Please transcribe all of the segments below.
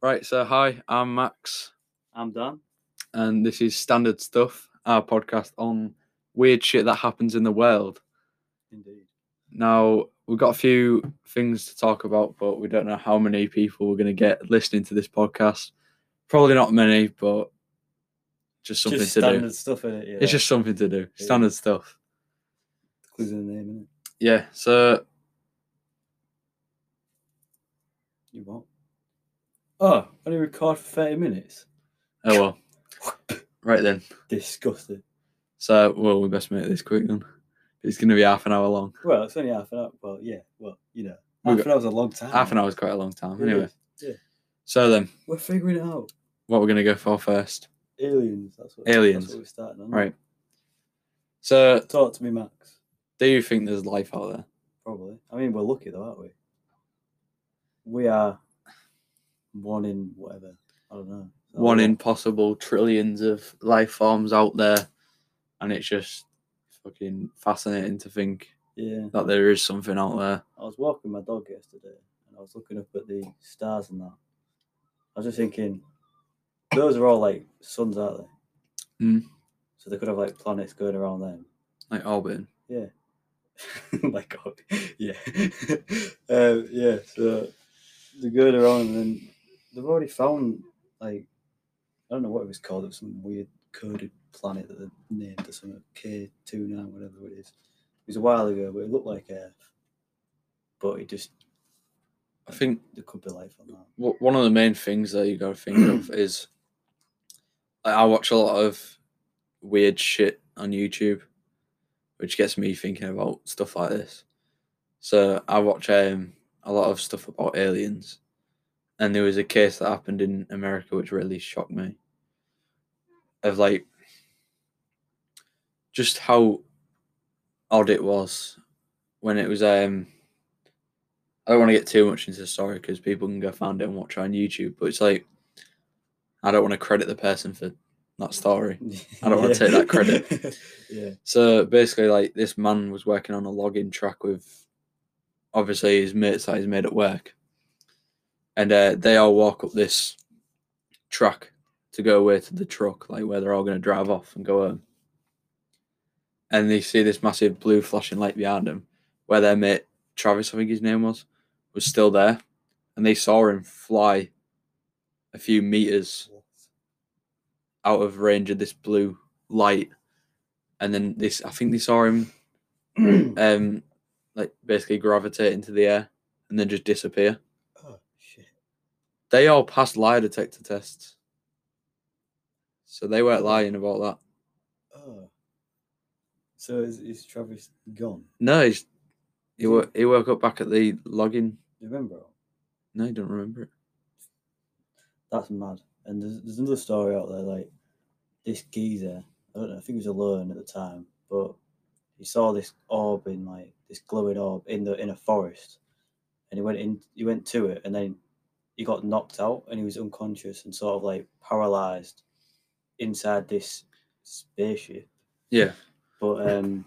Right, so hi, I'm Max, I'm Dan. and this is Standard Stuff, our podcast on weird shit that happens in the world. Indeed. Now, we've got a few things to talk about, but we don't know how many people we're going to get listening to this podcast. Probably not many, but just something just to standard do. stuff in it. Yeah. It's just something to do. Yeah. Standard stuff. clues in the name? Yeah, so You what? Oh, only record for 30 minutes. oh well. Right then. Disgusting. So, well, we best make this quick then. It's going to be half an hour long. Well, it's only half an hour. Well, yeah. Well, you know, half an hour's a long time. Half an hour is quite a long time. Anyway. yeah. So then, We're figuring it out. what we're going to go for first? Aliens. That's what. Aliens. That's what we're starting on. Right. So, Talk to me, Max. do you think there's life out there? Probably. I mean, we're lucky though, aren't we? We are one in whatever. I don't know. One in possible trillions of life forms out there, and it's just fucking fascinating to think Yeah. that there is something out there. I was walking my dog yesterday and I was looking up at the stars and that. I was just thinking, those are all like suns, aren't they? Mm. So they could have like planets going around them. Like orbiting. Yeah. like, oh, yeah. um, yeah, so they're going around and then they've already found, like, I don't know what it was called, it was some weird coded planet that they named or something, K29, whatever it is. It was a while ago, but it looked like Earth. But it just, I think there could be life on that. one of the main things that you got to think of is like, I watch a lot of weird shit on YouTube, which gets me thinking about stuff like this. So I watch um, a lot of stuff about aliens, and there was a case that happened in America which really shocked me. Of like, just how odd it was when it was um I don't want to get too much into the story because people can go find it and watch it on YouTube. But it's like I don't want to credit the person for that story. I don't wanna take that credit. yeah. So basically, like this man was working on a logging track with obviously his mates that he's made at work, and uh, they all walk up this track to go away to the truck, like where they're all going to drive off and go home. And they see this massive blue flashing light behind them, where their mate Travis, I think his name was, was still there, and they saw him fly a few meters out of range of this blue light, and then this I think they saw him um like basically gravitate into the air and then just disappear. They all passed lie detector tests. So they weren't lying about that. Oh. So is, is Travis gone? No, he's, he, wo- he woke up back at the login. Do you remember? No, he don't remember it. That's mad. And there's, there's another story out there like this geezer. I don't know. I think he was alone at the time, but he saw this orb in like this glowing orb in the in a forest, and he went in. He went to it, and then he got knocked out, and he was unconscious and sort of like paralyzed inside this spaceship. Yeah. But um,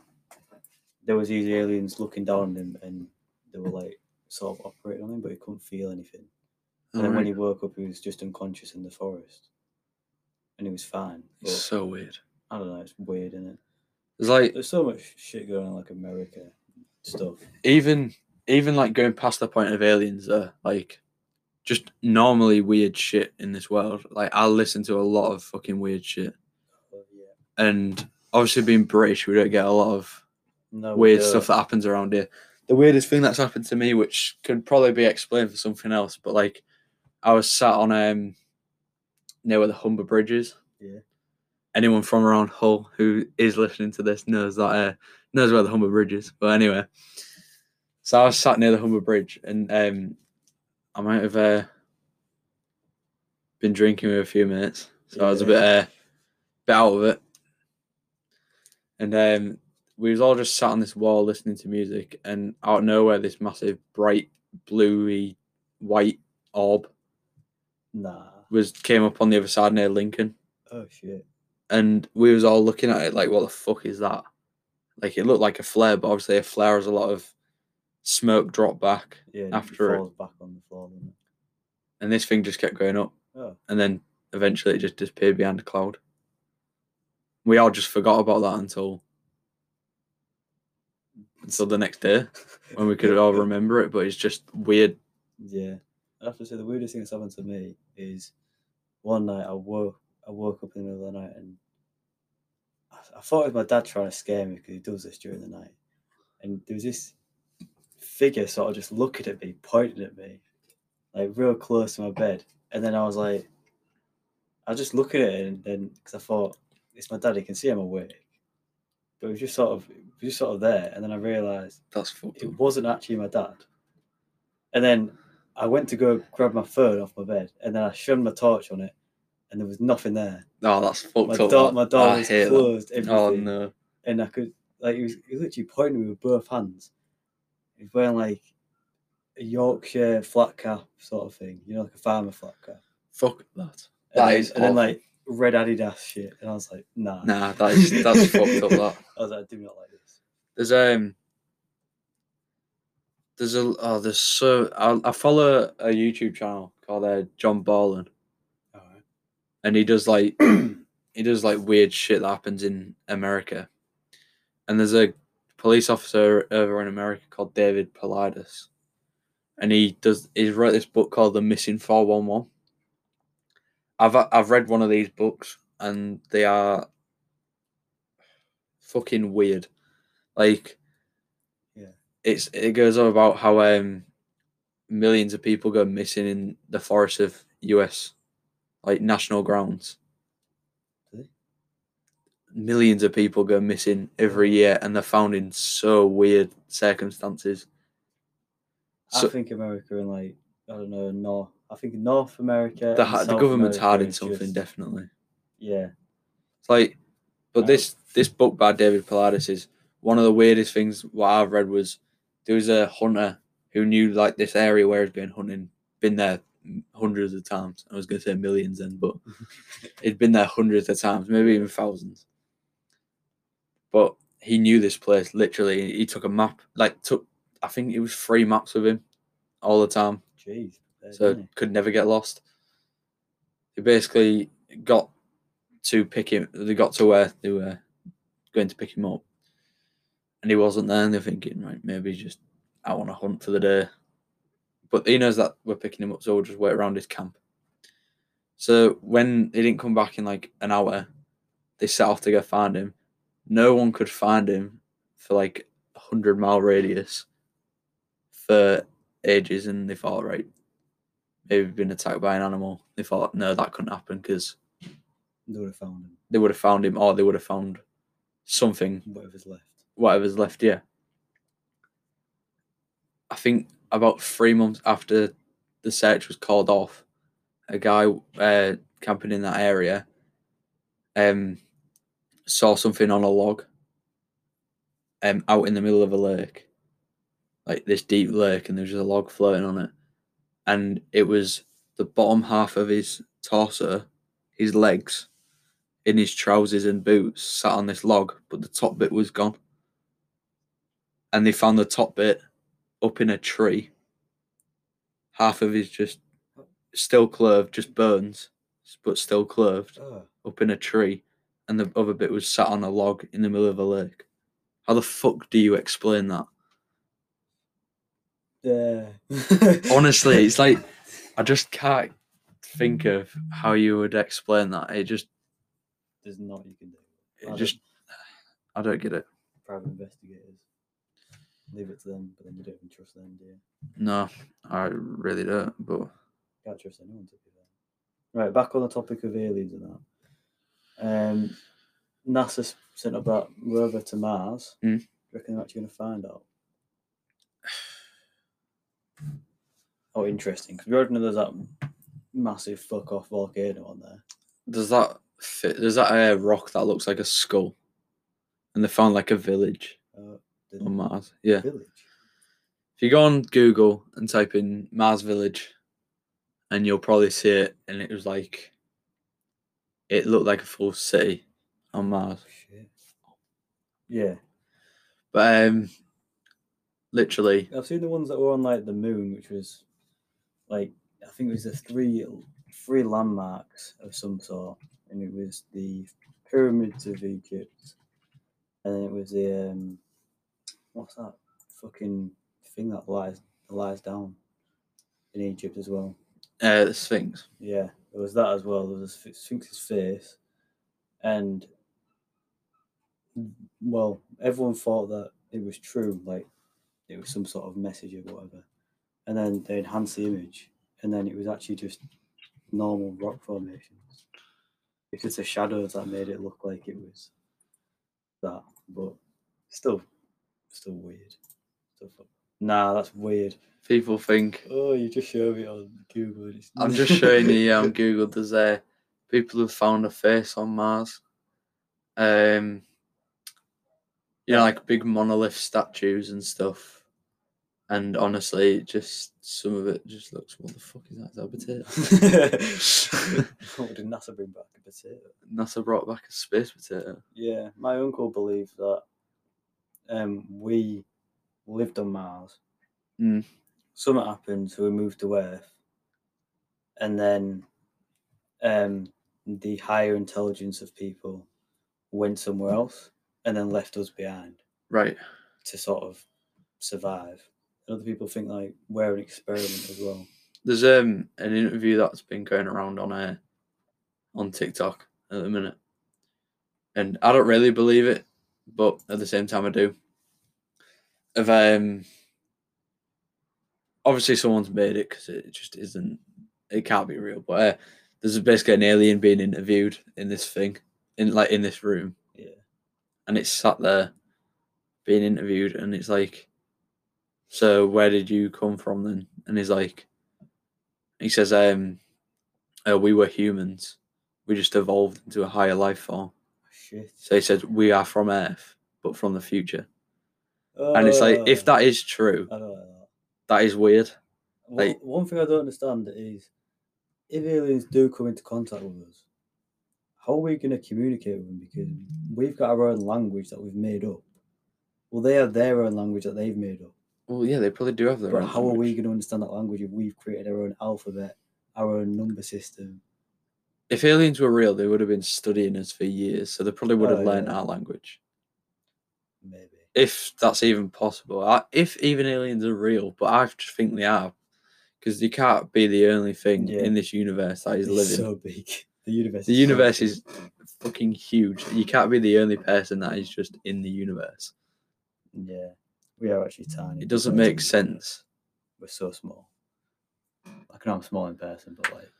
there was these aliens looking down on him, and they were like sort of operating on him, but he couldn't feel anything. And then when he woke up, he was just unconscious in the forest, and he was fine. But It's so weird. I don't know. It's weird, isn't it? It's like There's so much shit going on, like America stuff. even even like going past the point of aliens there, like just normally weird shit in this world. Like I'll listen to a lot of fucking weird shit. But yeah, And obviously being British, we don't get a lot of no weird don't. stuff that happens around here. The weirdest thing that's happened to me, which could probably be explained for something else, but like I was sat on um near where the Humber Bridge is. Yeah. Anyone from around Hull who is listening to this knows that uh, knows where the Humber Bridge is. But anyway, so I was sat near the Humber Bridge, and um, I might have uh, been drinking with a few minutes, so I was a bit uh, bit out of it. And um, we was all just sat on this wall listening to music, and out of nowhere, this massive bright bluey white orb Nah. was came up on the other side near Lincoln, Oh shit. and we was all looking at it like, "What the fuck is that?" Like it looked like a flare, but obviously a flare has a lot of smoke dropped back, Yeah. After it. falls back on the floor. it? and this thing just kept going up, Oh. and then eventually it just disappeared behind a cloud. We all just forgot about that until until the next day when we could all remember it. But it's just weird. Yeah, I have to say the weirdest thing that's happened to me is one night I woke I woke up in the middle of the night and I, I thought it was my dad trying to scare me because he does this during the night, and there was this figure sort of just looking at me, pointing at me, like real close to my bed, and then I was like, I was just looking at it and then because I thought it's my dad, he can see I'm awake, but it was just sort of it was just sort of there, and then I realised That's fucked up. it wasn't actually my dad. And then I went to go grab my phone off my bed, and then I shone my torch on it, and there was nothing there. Oh, that's fucked My up. door, my door I was that. closed, oh, everything, Oh no. and I could like he was, he was literally pointing me with both hands. He was wearing like a Yorkshire flat cap sort of thing, you know, like a farmer flat cap. Fuck that. And That then, is and then like red Adidas shit, and I was like, nah, Nah, that is that's fucked up. That. I was like, I do not like this. There's um there's a oh there's so I, I follow a YouTube channel called uh, John All and he does like he does like weird shit that happens in America. And there's a police officer over in America called David Paulides. And he does he's wrote this book called The Missing 411. I've I've read one of these books and they are fucking weird. Like Yeah. it's it goes on about how um millions of people go missing in the forests of US like national grounds? Millions of people go missing every year and they're found in so weird circumstances. I think America and like I don't know North. I think North America. the, the government's America hiding something just- definitely. Yeah, It's like, but Uh, this this book by David Paulides is one of the weirdest things. What I've read was there was a hunter who knew like this area where he's been hunting, been there hundreds of times. I was going to say millions then, but he'd been there hundreds of times, maybe even thousands. But he knew this place literally. He took a map, like took I think it was three maps with him all the time, jeez. so could never get lost. He basically got to pick him. They got to where they were going to pick him up, and he wasn't there. And they're thinking, right, maybe he's just out on a hunt for the day. But he knows that we're picking him up, so we'll just wait around his camp. So when he didn't come back in like an hour, they set off to go find him. No one could find him for like a hundred mile radius for ages, and they thought, right, maybe been attacked by an animal. They thought, no, that couldn't happen because They would have found him. they would have found him, or they would have found something, Whatever's left. whatever's left. Yeah. I think about three months after the search was called off, a guy uh, camping in that area um, saw something on a log um, out in the middle of a lake, like this deep lake, and there was just a log floating on it. And it was the bottom half of his torso, his legs, in his trousers and boots, sat on this log, but the top bit was gone. And they found the top bit up in a tree. Half of his just still clothed, just bones, but still clothed Oh, up in a tree, and the other bit was sat on a log in the middle of a lake. How the fuck do you explain that? yeah. Honestly, it's like I just can't think of how you would explain that. It just, there's not you can do. it don't- just, I don't get it. Private investigators. Leave it to them, but then you don't even trust them, do you? No, I really don't. But Can't trust anyone to be there. Right, back on the topic of aliens and that. Um, NASA sent up that rover to Mars. Mm. Do you reckon they're actually going to find out? Oh, interesting. Because we already know there's that massive fuck off volcano on there. does that fit? There's that uh, rock that looks like a skull, and they found like a village Uh, on Mars. Yeah. village. If you go on Google and type in Mars Village, and you'll probably see it, and it was like, it looked like a full city on Mars. Shit. Yeah. But um, literally, I've seen the ones that were on like the moon, which was like I think it was the three three landmarks of some sort, and it was the pyramids of Egypt, and then it was the um, what's that fucking thing that lies lies down in Egypt as well. Uh, the Sphinx. Yeah, there was that as well. There was Sphinx's face, and well, everyone thought that it was true, like it was some sort of message or whatever. And then they enhanced the image, and then it was actually just normal rock formations. It's just the shadows that made it look like it was that, but still, still weird. Nah, that's weird. People think Oh, you just showed me on Google. and it's- I'm just showing you yeah, on Google. There's uh, people who found a face on Mars. Um, you know, like big monolith statues and stuff. And honestly, just some of it just looks. What the fuck is that? Is that a potato? what did NASA bring back? A potato. NASA brought back a space potato. Yeah, my uncle believed that um, we lived on Mars. Mm. Something happened, so we moved to Earth, and then um, the higher intelligence of people went somewhere else, and then left us behind Right. to sort of survive. And other people think like we're an experiment as well. There's um an interview that's been going around on uh, on TikTok at the minute, and I don't really believe it, but at the same time I do. Of um, obviously someone's made it because it just isn't. It can't be real, but uh, there's basically an alien being interviewed in this thing, in like in this room, Yeah. and it's sat there being interviewed, and it's like, so where did you come from then? And he's like, he says, um, uh, we were humans, we just evolved into a higher life form. Shit. So he says we are from Earth, but from the future, and it's like if Uh, that is true, I don't like that. is weird. One- Like- one thing I don't understand is if aliens do come into contact with us, how are we going to communicate with them? Because we've got our own language that we've made up. Well, they have their own language that they've made up. Well, yeah, they probably do have their But own. how are we going to understand that language if we've created our own alphabet, our own number system? If aliens were real, they would have been studying us for years, so they probably would have Oh, learned yeah. our language. Maybe. If that's even possible. I, if even aliens are real, but I just think they are, because you can't be the only thing Yeah. in this universe that is It's living. so big. The universe. the so universe big. is fucking huge. You can't be the only person that is just in the universe. Yeah, we are actually tiny. It doesn't make to the universe. sense. We're so small. Like, I'm small in person, but like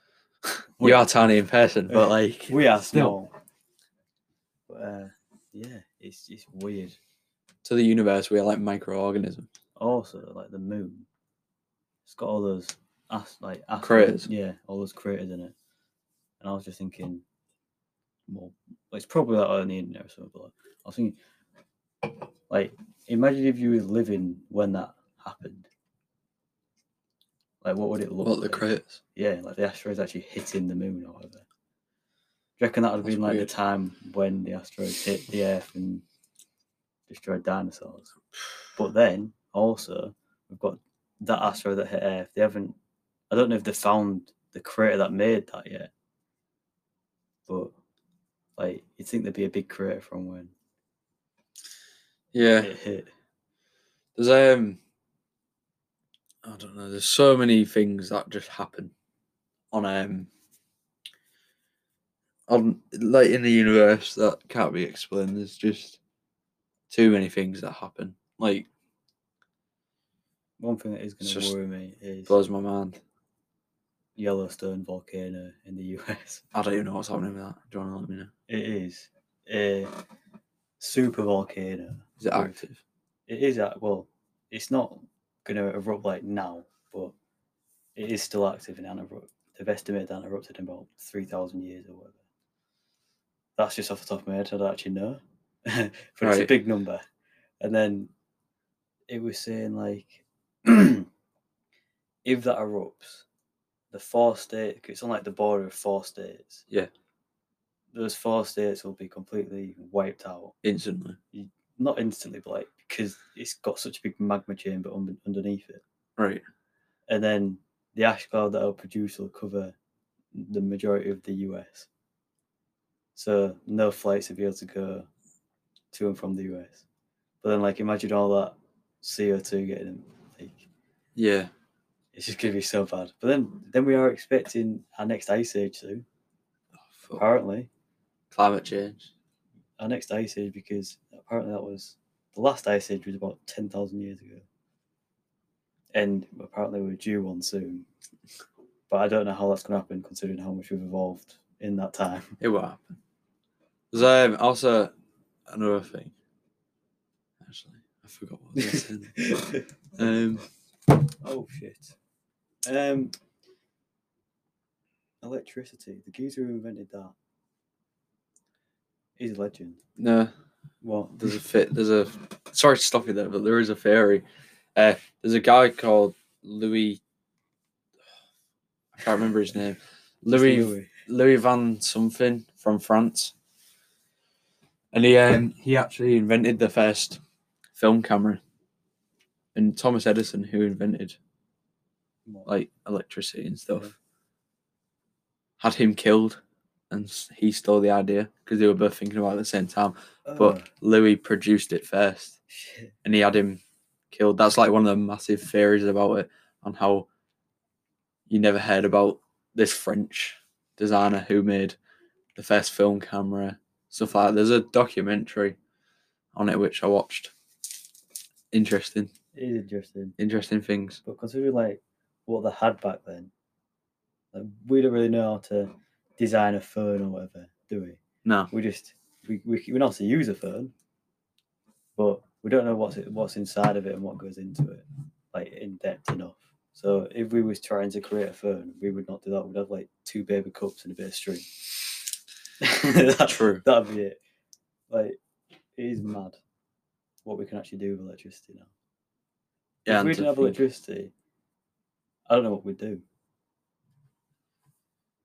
You are tiny in person, but like we are still. small. But uh, yeah, it's it's weird. To the universe, we are like microorganisms. Also, like the moon, it's got all those as like asteroids- Craters. Yeah, all those craters in it. And I was just thinking, well, it's probably like on the internet or something. But I was thinking, like, imagine if you were living when that happened. Like, what would it look What the like? craters? Yeah, like the asteroids actually hitting the moon or whatever. Do you reckon that would have That's been like weird. the time when the asteroids hit the Earth and destroyed dinosaurs? But then also we've got that asteroid that hit Earth. They haven't. I don't know if they found the crater that made that yet. But like, you'd think there'd be a big crater from when Yeah, it hit. there's um, I don't know. There's so many things that just happen on um, on like in the universe that can't be explained. There's just too many things that happen. Like One thing that is going to worry me is blows my mind. Yellowstone volcano in the US. I don't even know what's happening with that. Do you want to let me know? It is a super volcano. Is it active? It is at well, it's not going to erupt like now, but it is still active and erupt. They've estimated that it erupted in about three thousand years or whatever. That's just off the top of my head. I don't actually know, but it's a big number. And then it was saying like, if that erupts, the four states, it's on like the border of four states. Yeah. Those four states will be completely wiped out Instantly. not instantly, but like because it's got such a big magma chamber un- underneath it, Right. and then the ash cloud that it'll produce will cover the majority of the US. So no flights will be able to go to and from the US. But then, like, imagine all that CO2 getting like Yeah. it's just gonna be so bad. But then, then we are expecting our next ice age soon. Fuck. Apparently, Climate change. our next ice age because apparently that was the last ice age was about ten thousand years ago, and apparently we're due one soon. But I don't know how that's going to happen considering how much we've evolved in that time. It will happen. There's um, also another thing. Actually, I forgot what I was saying. um, oh shit. Um, electricity. The geezer who invented that. He's a legend. no, What? there's a fit. There's a. Sorry to stop you there, but there is a theory. Uh, there's a guy called Louis. I can't remember his name. Louis Louis. Louis van something from France, and he um, he actually invented the first film camera. And Thomas Edison, who invented like electricity and stuff, Yeah. had him killed, and he stole the idea because they were both thinking about it at the same time. But Oh, Louis produced it first, shit. and he had him killed. That's like one of the massive theories about it, on how you never heard about this French designer who made the first film camera, stuff like that. There's a documentary on it which I watched. Interesting, It is interesting. interesting things. But considering like what they had back then, like we don't really know how to design a phone or whatever, do we? No, We just we we, we know how to use a phone, but we don't know what's it, what's inside of it and what goes into it, like in depth enough. So if we was trying to create a phone, we would not do that. We'd have like two baby cups and a bit of string. That- True. That'd be it. Like it is mad what we can actually do with electricity now. yeah. if we didn't have think- electricity, I don't know what we'd do.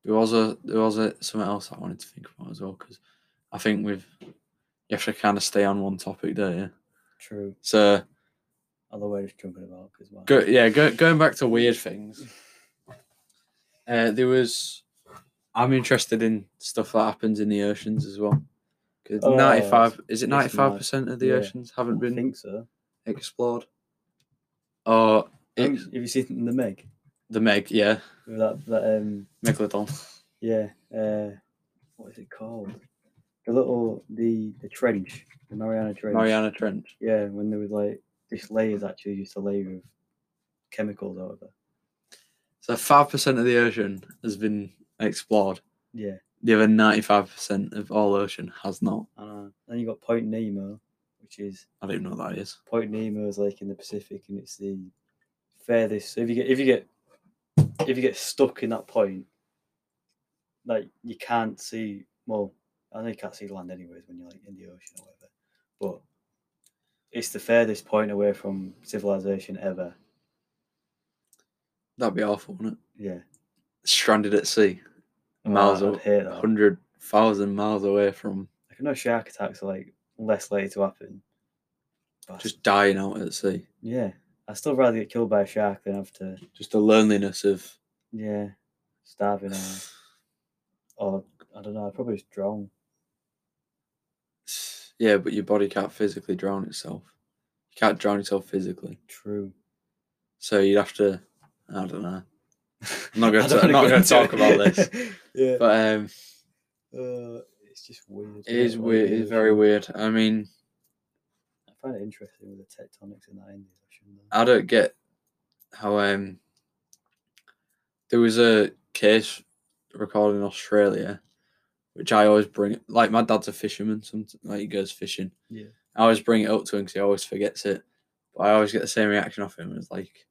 There was a there was a something else I wanted to think about as well because I think we've you have to kind of stay on one topic, don't you? True. So Although we're just jumping about because go yeah, go, going back to weird things. Uh, there was I'm interested in stuff that happens in the oceans as well. Because Oh, ninety five is it 95 percent of the Yeah. oceans haven't I been think so. explored. Or Have you seen the Meg? the Meg, yeah, that that um Megalodon. yeah uh what is it called? The little the the trench, the Mariana Trench. Mariana Trench. Yeah, when there was like this layer is actually just a layer of chemicals over. So five percent of the ocean has been explored. Yeah, The other ninety five percent of all ocean has not. I know. Then you got Point Nemo, which is I don't even know what that is. Point Nemo is like in the Pacific, and it's the furthest. So if you get if you get if you get stuck in that point, like you can't see. Well, I know you can't see land anyways when you're like in the ocean or whatever. But it's the furthest point away from civilization ever. That'd be awful, wouldn't it? Yeah, Stranded at sea, Oh, miles I'd of hate that. hundred thousand miles away from Like, I know shark attacks are like less likely to happen. Just dying out at sea. yeah, I'd still rather get killed by a shark than have to Just the loneliness of yeah starving or or I don't know. I'd probably just drown. yeah, but your body can't physically drown itself. You can't drown yourself physically, True. so you'd have to. I don't know, I'm not gonna I ta- don't I'm not wanna gonna talk about this. yeah, but um, uh, it's just weird. it is weird. It's very weird. I mean, I find it interesting with the tectonics in that Indian Ocean. I don't get how um there was a case recorded in Australia, which I always bring. Like my dad's a fisherman, some like he goes fishing. Yeah. I always bring it up to him because he always forgets it, but I always get the same reaction off him. It's like,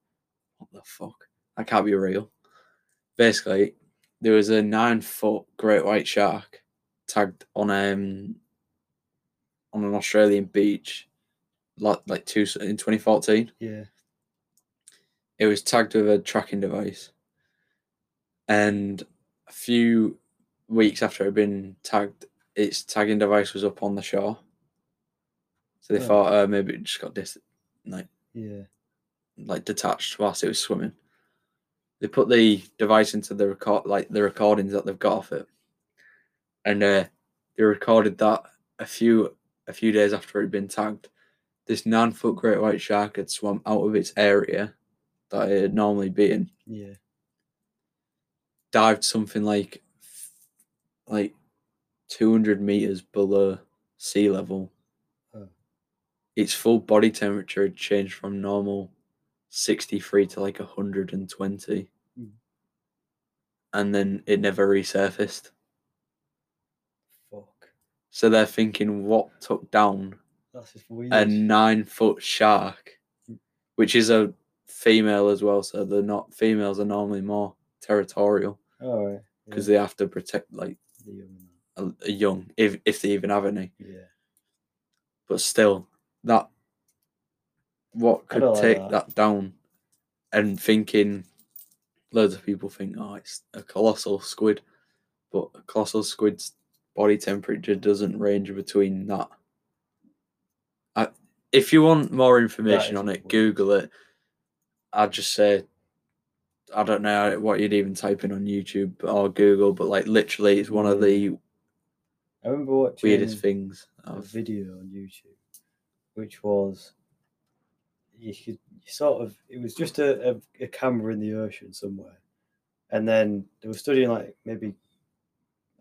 what the fuck? That can't be real. Basically, there was a nine foot great white shark tagged on um on an Australian beach, like like two in twenty fourteen Yeah. it was tagged with a tracking device. And a few weeks after it had been tagged, its tagging device was up on the shore. So they Oh. thought uh, maybe it just got dis- like Yeah. like detached whilst it was swimming. They put the device into the record like the recordings that they've got off it, and uh, they recorded that a few a few days after it had been tagged. This nine foot great white shark had swum out of its area that it had normally been, Yeah. dived something like like two hundred meters below sea level. Oh. Its full body temperature had changed from normal sixty three to like hundred and twenty. Mm. And then it never resurfaced. Fuck. So they're thinking what took down That's just weird. a nine foot shark, Mm. which is a female as well. So they're not females are normally more territorial because yeah. they have to protect like The young a, a young, if if they even have any. Yeah. But still, that what could like take that. that. down, and thinking, loads of people think, oh, it's a colossal squid, but a colossal squid's body temperature doesn't range between that. I, if you want more information on it, weird. Google it. I'd just say, I don't know what you'd even type in on YouTube or Google, but like literally, it's one of the hmm. I remember watching weirdest things. a I've- video on YouTube, which was you could you sort of it was just a, a, a camera in the ocean somewhere, and then they were studying like maybe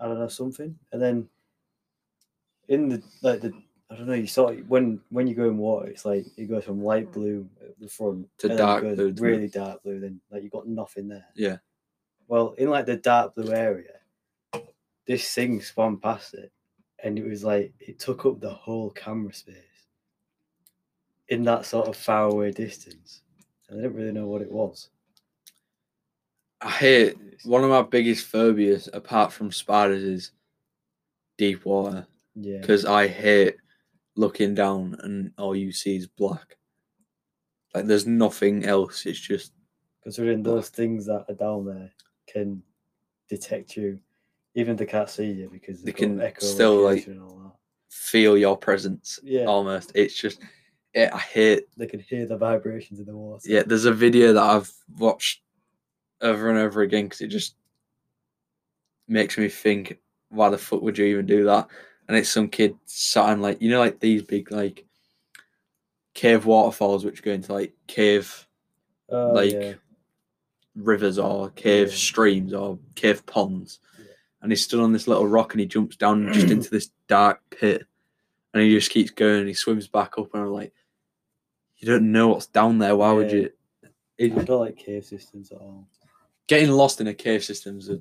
I don't know something, and then in the like the I don't know you sort of, when when you go in water it's like it goes from light hmm. blue at the front To and then it dark blue, really dark blue then like you got nothing there. Yeah. Well, in like the dark blue area, this thing swam past it, and it was like it took up the whole camera space in that sort of far away distance. And I didn't really know what it was. I hate one of my biggest phobias, apart from spiders, is deep water Yeah. because I hate looking down and all you see is black. Like there's nothing else. It's just Considering those things that are down there can detect you, even if they can't see you because They can echo still, like, and all that. feel your presence. Yeah. Almost. It's just. It, I hate. They can hear the vibrations in the water. Yeah. There's a video that I've watched over and over again because it just makes me think, why the fuck would you even do that? And it's some kid sat on like you know like these big like cave waterfalls which go into like cave Oh, like yeah. rivers or cave Yeah. streams or cave ponds. Yeah. And he's stood on this little rock and he jumps down just into this dark pit and he just keeps going and he swims back up and I'm like, You don't know what's down there, why would Yeah. you I it, don't like cave systems at all. getting lost in a cave system is a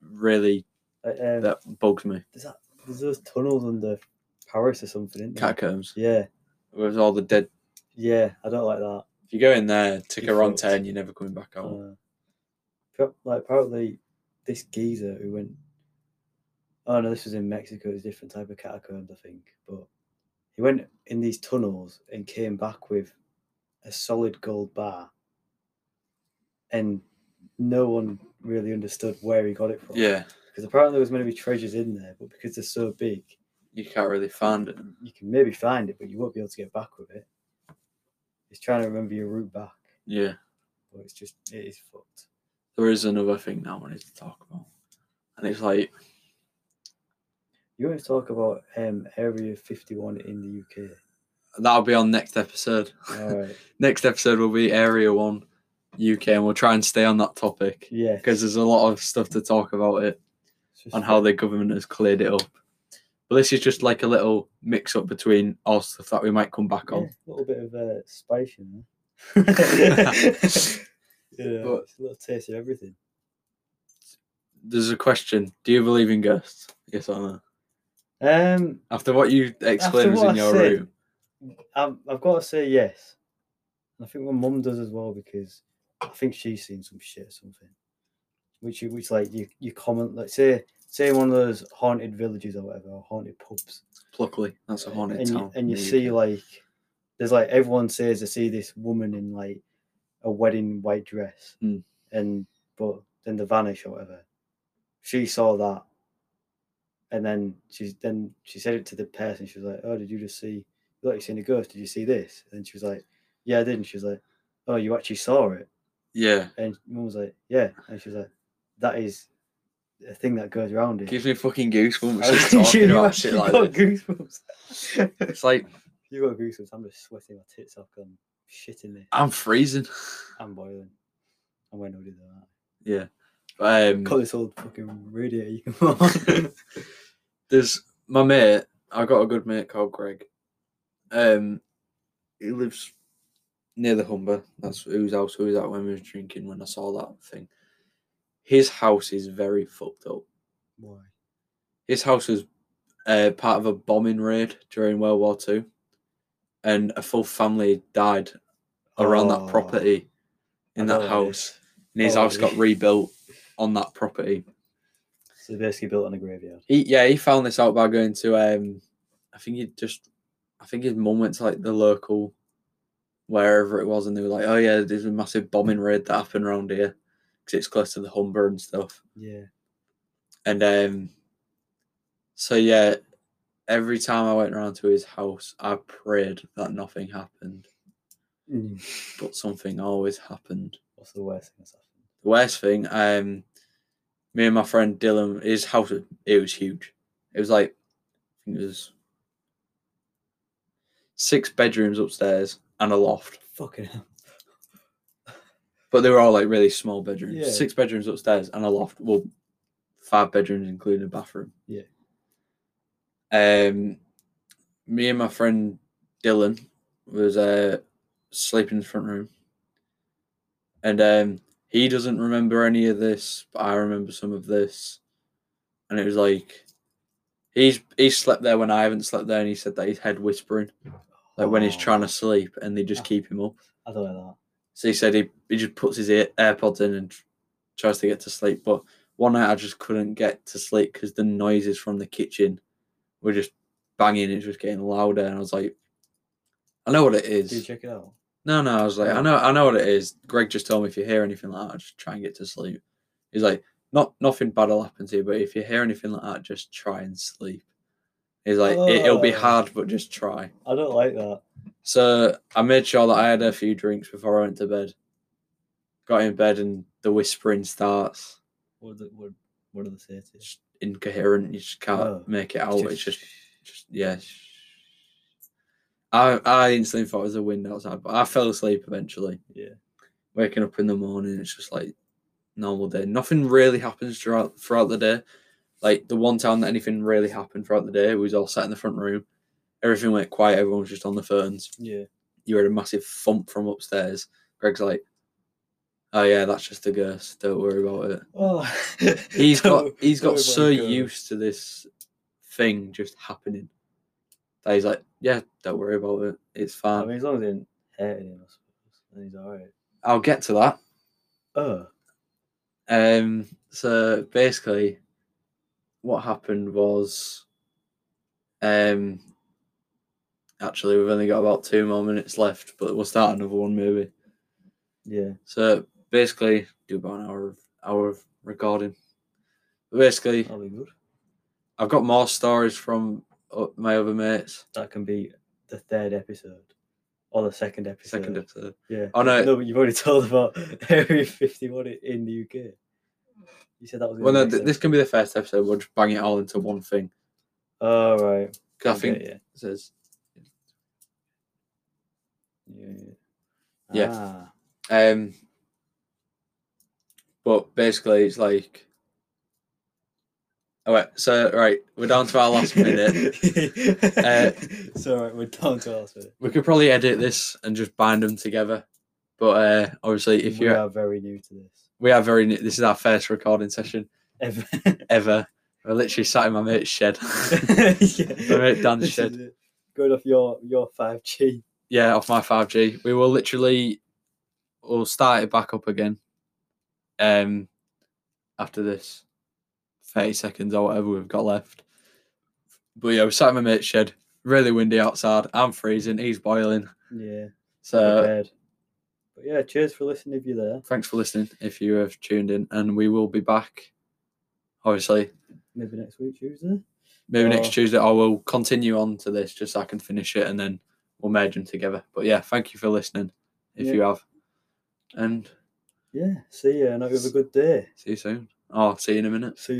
really Like, um, that bugs me. there's, that, there's those tunnels under Paris or something, isn't there? Catacombs. Yeah, With all the dead yeah, I don't like that. if you go in there, take You're a wrong fucked. turn, you're never coming back out. Uh, pro- like apparently, this geezer who went. Oh no, this was in Mexico. It's a different type of catacombs, I think. But he went in these tunnels and came back with a solid gold bar, and no one really understood where he got it from. yeah. because apparently there was meant to be treasures in there, but because they're so big, You can't really find it. you can maybe find it, but you won't be able to get back with it. It's trying to remember your route back, Yeah. but it's just it is fucked. There is another thing now I wanted to talk about. And it's like You want to talk about um, Area 51 in the UK? that'll be on next episode. All right. next episode will be Area One, UK, and we'll try and stay on that topic Yeah. because there's a lot of stuff to talk about it and how the government has cleared it up. But this is just like a little mix up between all stuff that we might come back Yeah, on. a little bit of uh, spice, in there. yeah, But- a little taste of everything. There's a question: Do you believe in ghosts? Yes or no? Um, After what you explained was in I your said, room, I've, I've got to say yes. And I think my mum does as well because I think she's seen some shit or something. Which you, which like you you comment like say say one of those haunted villages or whatever or haunted pubs Pluckley, that's a haunted and town. you, and you see like there's like everyone says they see this woman in like a wedding white dress Mm. and but then they vanish or whatever. She saw that and then she's then she said it to the person. She was like, "Oh, did you just see? You like you seen a ghost? Did you see this?" And she was like, "Yeah, I did." And she was like, "Oh, you actually saw it?" Yeah. And mum was like, yeah. And she was like, that is a thing that goes around it. Gives me fucking goosebumps just talking about shit got this. goosebumps. It's like you got goosebumps. I'm just sweating my tits off. I'm shitting me. I'm freezing. I'm boiling. I'm to do that. Yeah. Um, Got this old fucking radiator you can put on. there's my mate. I got a good mate called Greg. Um, he lives near the Humber. That's whose house we was at when we were drinking. When I saw that thing, his house is very fucked up. Why? His house was uh, part of a bombing raid during World War Two, and a full family died around Oh, that property in that it house. And his Oh, house got rebuilt on that property. So basically built on a graveyard. He yeah, he found this out by going to um I think he just I think his mum went to like the local wherever it was and they were like, Oh yeah, there's a massive bombing raid that happened around here because it's close to the Humber and stuff. Yeah. And um so yeah, every time I went around to his house I prayed that nothing happened. Mm. But something always happened. What's the worst thing that's happened? The worst thing, um, me and my friend Dylan, his house, it was huge. It was like, I think it was six bedrooms upstairs and a loft, Fucking hell. but they were all like really small bedrooms. Yeah. Six bedrooms upstairs and a loft. Well, five bedrooms including a bathroom. Yeah. Um, me and my friend Dylan was uh sleeping in the front room, and um, he doesn't remember any of this, but I remember some of this, and it was like he's he slept there when I haven't slept there, and he said that his head whispering, like when he's oh. trying to Oh, sleep, and they just keep him up. I don't like that. So he said he, he just puts his ear, AirPods in and tr- tries to get to sleep. But one night I just couldn't get to sleep because the noises from the kitchen were just banging. It was just getting louder, and I was like, I know what it is. Did you check it out? No, no, I was like, I know, I know what it is. Greg just told me if you hear anything like that, just try and get to sleep. He's like, not nothing bad will happen to you, but if you hear anything like that, just try and sleep. He's like, it, it'll be Oh. hard, but just try. I don't like that. So I made sure that I had a few drinks before I went to bed. Got in bed and the whispering starts. What do, what, what do they say to you? It's incoherent. You just can't Oh, make it out. It's just, just yeah. I I instantly thought it was a wind outside, but I fell asleep eventually. Yeah. Waking up in the morning, it's just like normal day. Nothing really happens throughout throughout the day. Like the one time that anything really happened throughout the day, we was all sat in the front room. Everything went quiet. Everyone was just on the phones. Yeah. You heard a massive thump from upstairs. Greg's like, "Oh yeah, that's just a ghost. Don't worry about it." Oh, He's got he's got so used to this thing just happening that he's like, "Yeah, don't worry about it. It's fine. I mean, as long as they didn't hurt him, I suppose, then he's alright. I'll get to that. Oh, Um, so basically, what happened was, um, actually we've only got about two more minutes left, but we'll start another one maybe. yeah. So basically, do about an hour of hour of recording. But basically, That'll be good. I've got more stories from my other mates. That can be the third episode or the second episode. Second episode. Yeah. Oh, no. No, but you've already told about Area 51 in the UK. You said that was. Well, no, th- this can be the first episode. We'll just bang it all into one thing. Oh, right. 'Cause I think yeah. it says Yeah. Yeah. Ah. Um, but basically, it's like. Oh, wait, so, right, we're down to our last minute. Uh, so, right, we're down to our last minute. We could probably edit this and just bind them together. But uh, obviously, if you are very new to this. we are very new, this is our first recording session Ever. ever. We're literally sat in my mate's shed. yeah. mate Dan's shed. Going off your your 5G. yeah, off my 5G. We will literally we'll start it back up again. Um after this 30 seconds or whatever we've got left. But yeah, we're sat in my mate's shed. Really windy outside. I'm freezing, he's boiling. Yeah. So prepared. But yeah, cheers for listening if you're there. thanks for listening if you have tuned in and we will be back obviously Maybe next week, Tuesday. maybe next tuesday i will continue on to this just so i can finish it and then we'll merge them together but yeah thank you for listening if Yeah. you have and Yeah, see you and have a good day. See you soon. Oh, see you in a minute. See